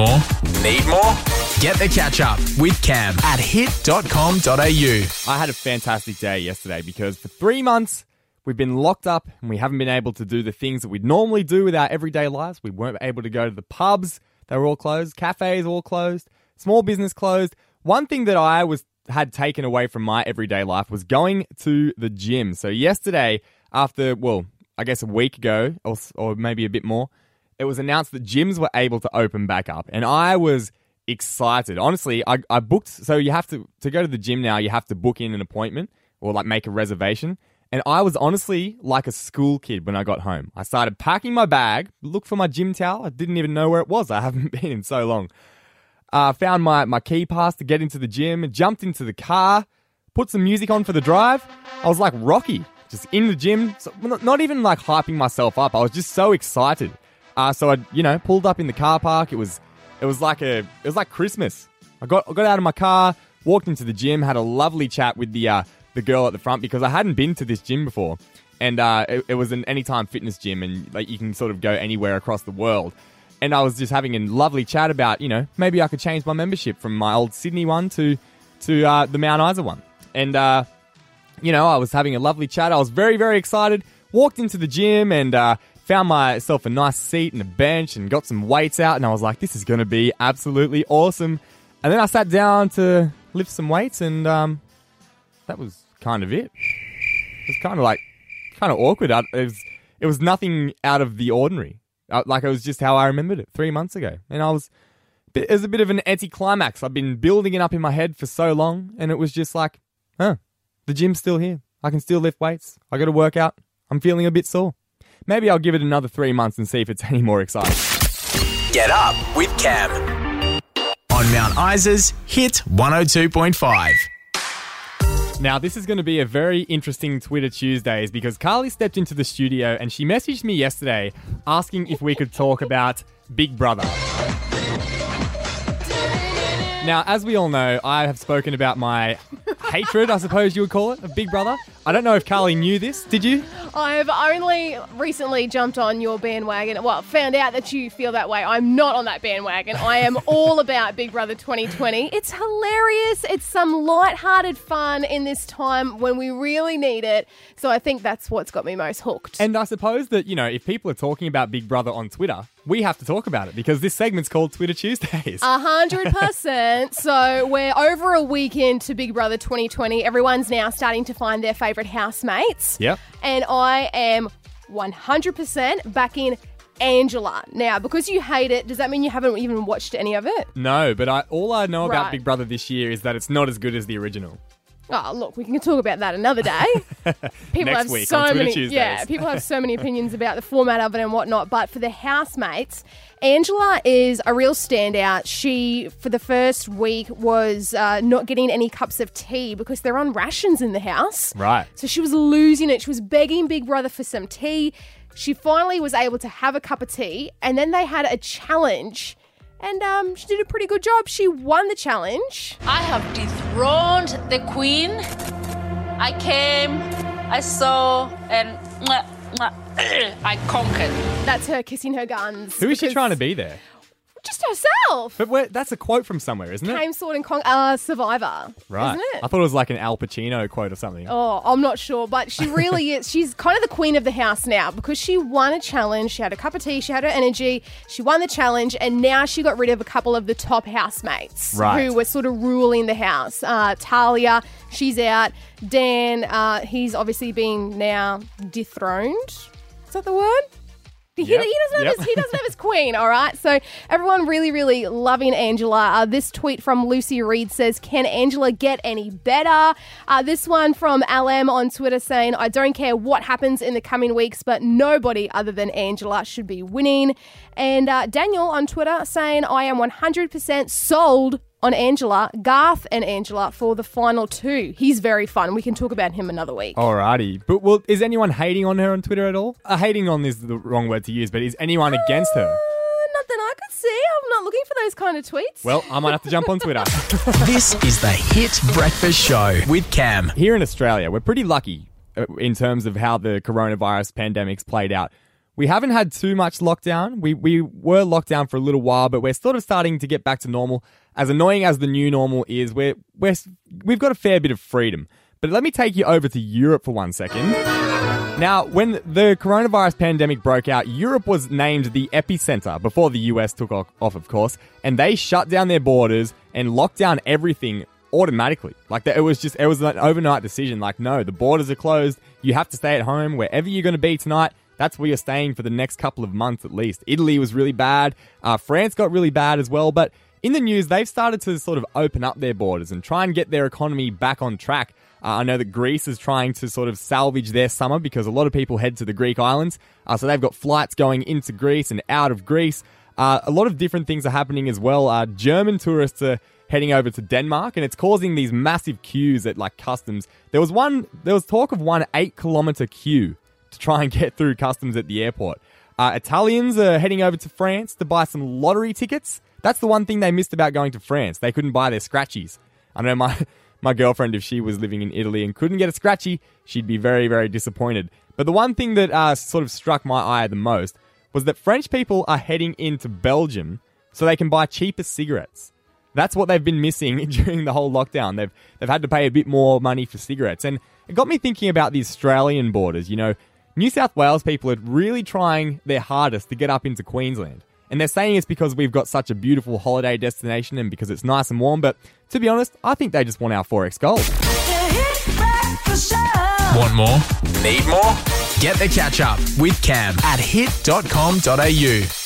more? Need more? Get the catch up with Cam at hit.com.au. I had a fantastic day yesterday because for three months we've been locked up and we haven't been able to do the things that we'd normally do with our everyday lives. We weren't able to go to the pubs, they were all closed, cafes all closed, small business closed. One thing that I was had taken away from my everyday life was going to the gym. So yesterday, after well, I guess a week ago or, or maybe a bit more, it was announced that gyms were able to open back up, and I was excited. Honestly, I, I booked. So you have to to go to the gym now. You have to book in an appointment or like make a reservation. And I was honestly like a school kid when I got home. I started packing my bag, looked for my gym towel. I didn't even know where it was. I haven't been in so long. Uh, found my, my key pass to get into the gym, jumped into the car, put some music on for the drive. I was like Rocky, just in the gym, so, not, not even like hyping myself up. I was just so excited. Uh, so I, you know, pulled up in the car park. It was, it was like a, it was like Christmas. I got, I got out of my car, walked into the gym, had a lovely chat with the, uh, the girl at the front because I hadn't been to this gym before, and uh, it, it was an anytime fitness gym, and like you can sort of go anywhere across the world. And I was just having a lovely chat about, you know, maybe I could change my membership from my old Sydney one to to uh, the Mount Isa one. And uh, you know, I was having a lovely chat. I was very very excited. Walked into the gym and uh, found myself a nice seat and a bench and got some weights out. And I was like, this is going to be absolutely awesome. And then I sat down to lift some weights, and um, that was kind of it. It was kind of like kind of awkward. It was it was nothing out of the ordinary. Like it was just how I remembered it three months ago, and I was. It was a bit of an anticlimax. I've been building it up in my head for so long, and it was just like, huh, the gym's still here. I can still lift weights. I got to work out. I'm feeling a bit sore. Maybe I'll give it another three months and see if it's any more exciting. Get up with Cam on Mount Isa's Hit 102.5. Now, this is going to be a very interesting Twitter Tuesdays because Carley stepped into the studio and she messaged me yesterday asking if we could talk about Big Brother. Now, as we all know, I have spoken about my hatred, I suppose you would call it, of Big Brother. I don't know if Carley knew this. Did you? I've only recently jumped on your bandwagon. Well, found out that you feel that way. I'm not on that bandwagon. I am all about Big Brother 2020. It's hilarious. It's some light-hearted fun in this time when we really need it. So I think that's what's got me most hooked. And I suppose that, you know, if people are talking about Big Brother on Twitter, we have to talk about it because this segment's called Twitter Tuesdays. A hundred percent. So we're over a week into Big Brother 2020. Everyone's now starting to find their favourite housemates. Yep. And I am 100% backing Angela. Now, because you hate it, does that mean you haven't even watched any of it? No, but I, all I know about Right. Big Brother this year is that it's not as good as the original. Oh, look, we can talk about that another day. People have so many, Tuesdays. yeah, people have so many opinions about the format of it and whatnot. But for the housemates, Angela is a real standout. She, for the first week, was uh, not getting any cups of tea because they're on rations in the house. Right. So she was losing it. She was begging Big Brother for some tea. She finally was able to have a cup of tea, and then they had a challenge. And um, she did a pretty good job. She won the challenge. I have dethroned the queen. I came, I saw, and mwah, mwah, I conquered. That's her kissing her guns. Who is she because- trying to be there? Herself. But where, that's a quote from somewhere, isn't it? Came, sword, and con- uh, Survivor. right. Isn't it? I thought it was like an Al Pacino quote or something. Oh, I'm not sure, but she really is. She's kind of the queen of the house now because she won a challenge. She had a cup of tea, she had her energy, she won the challenge, and now she got rid of a couple of the top housemates Right. who were sort of ruling the house. Uh, Talia, she's out. Dan, uh, he's obviously being now dethroned. Is that the word? He, Yep, he doesn't have yep. his, he doesn't have his queen, all right? So everyone really, really loving Angela. Uh, this tweet from Lucy Reed says, Can Angela get any better? Uh, this one from LM on Twitter saying, I don't care what happens in the coming weeks, but nobody other than Angela should be winning. And uh, Daniel on Twitter saying, I am 100% sold on Angela, Garth and Angela for the final two. He's very fun. We can talk about him another week. Alrighty. But well, is anyone hating on her on Twitter at all? Uh, hating on is the wrong word to use, but is anyone against her? Uh, nothing I could see. I'm not looking for those kind of tweets. Well, I might have to jump on Twitter. This is the Hit Breakfast Show with Cam. Here in Australia, we're pretty lucky uh, in terms of how the coronavirus pandemic's played out. We haven't had too much lockdown. We we were locked down for a little while, but we're sort of starting to get back to normal. As annoying as the new normal is, we're we're we've got a fair bit of freedom. But let me take you over to Europe for one second. Now, when the coronavirus pandemic broke out, Europe was named the epicenter before the US took off, of course, and they shut down their borders and locked down everything automatically. Like it was just it was an overnight decision. Like no, the borders are closed. You have to stay at home wherever you're going to be tonight. That's where you're staying for the next couple of months at least. Italy was really bad. Uh, France got really bad as well. But in the news, they've started to sort of open up their borders and try and get their economy back on track. Uh, I know that Greece is trying to sort of salvage their summer because a lot of people head to the Greek islands. Uh, so they've got flights going into Greece and out of Greece. Uh, a lot of different things are happening as well. Uh, German tourists are heading over to Denmark, and it's causing these massive queues at like customs. There was one, there was talk of one eight kilometer queue to try and get through customs at the airport. Uh, Italians are heading over to France to buy some lottery tickets. That's the one thing they missed about going to France. They couldn't buy their scratchies. I know my my girlfriend, if she was living in Italy and couldn't get a scratchy, she'd be very, very disappointed. But the one thing that uh, sort of struck my eye the most was that French people are heading into Belgium so they can buy cheaper cigarettes. That's what they've been missing during the whole lockdown. They've they've had to pay a bit more money for cigarettes, and it got me thinking about the Australian borders. You know, New South Wales people are really trying their hardest to get up into Queensland. And they're saying it's because we've got such a beautiful holiday destination and because it's nice and warm, but to be honest, I think they just want our XXXX Gold. Want more? Need more? Get the catch up with Cam at hit.com.au.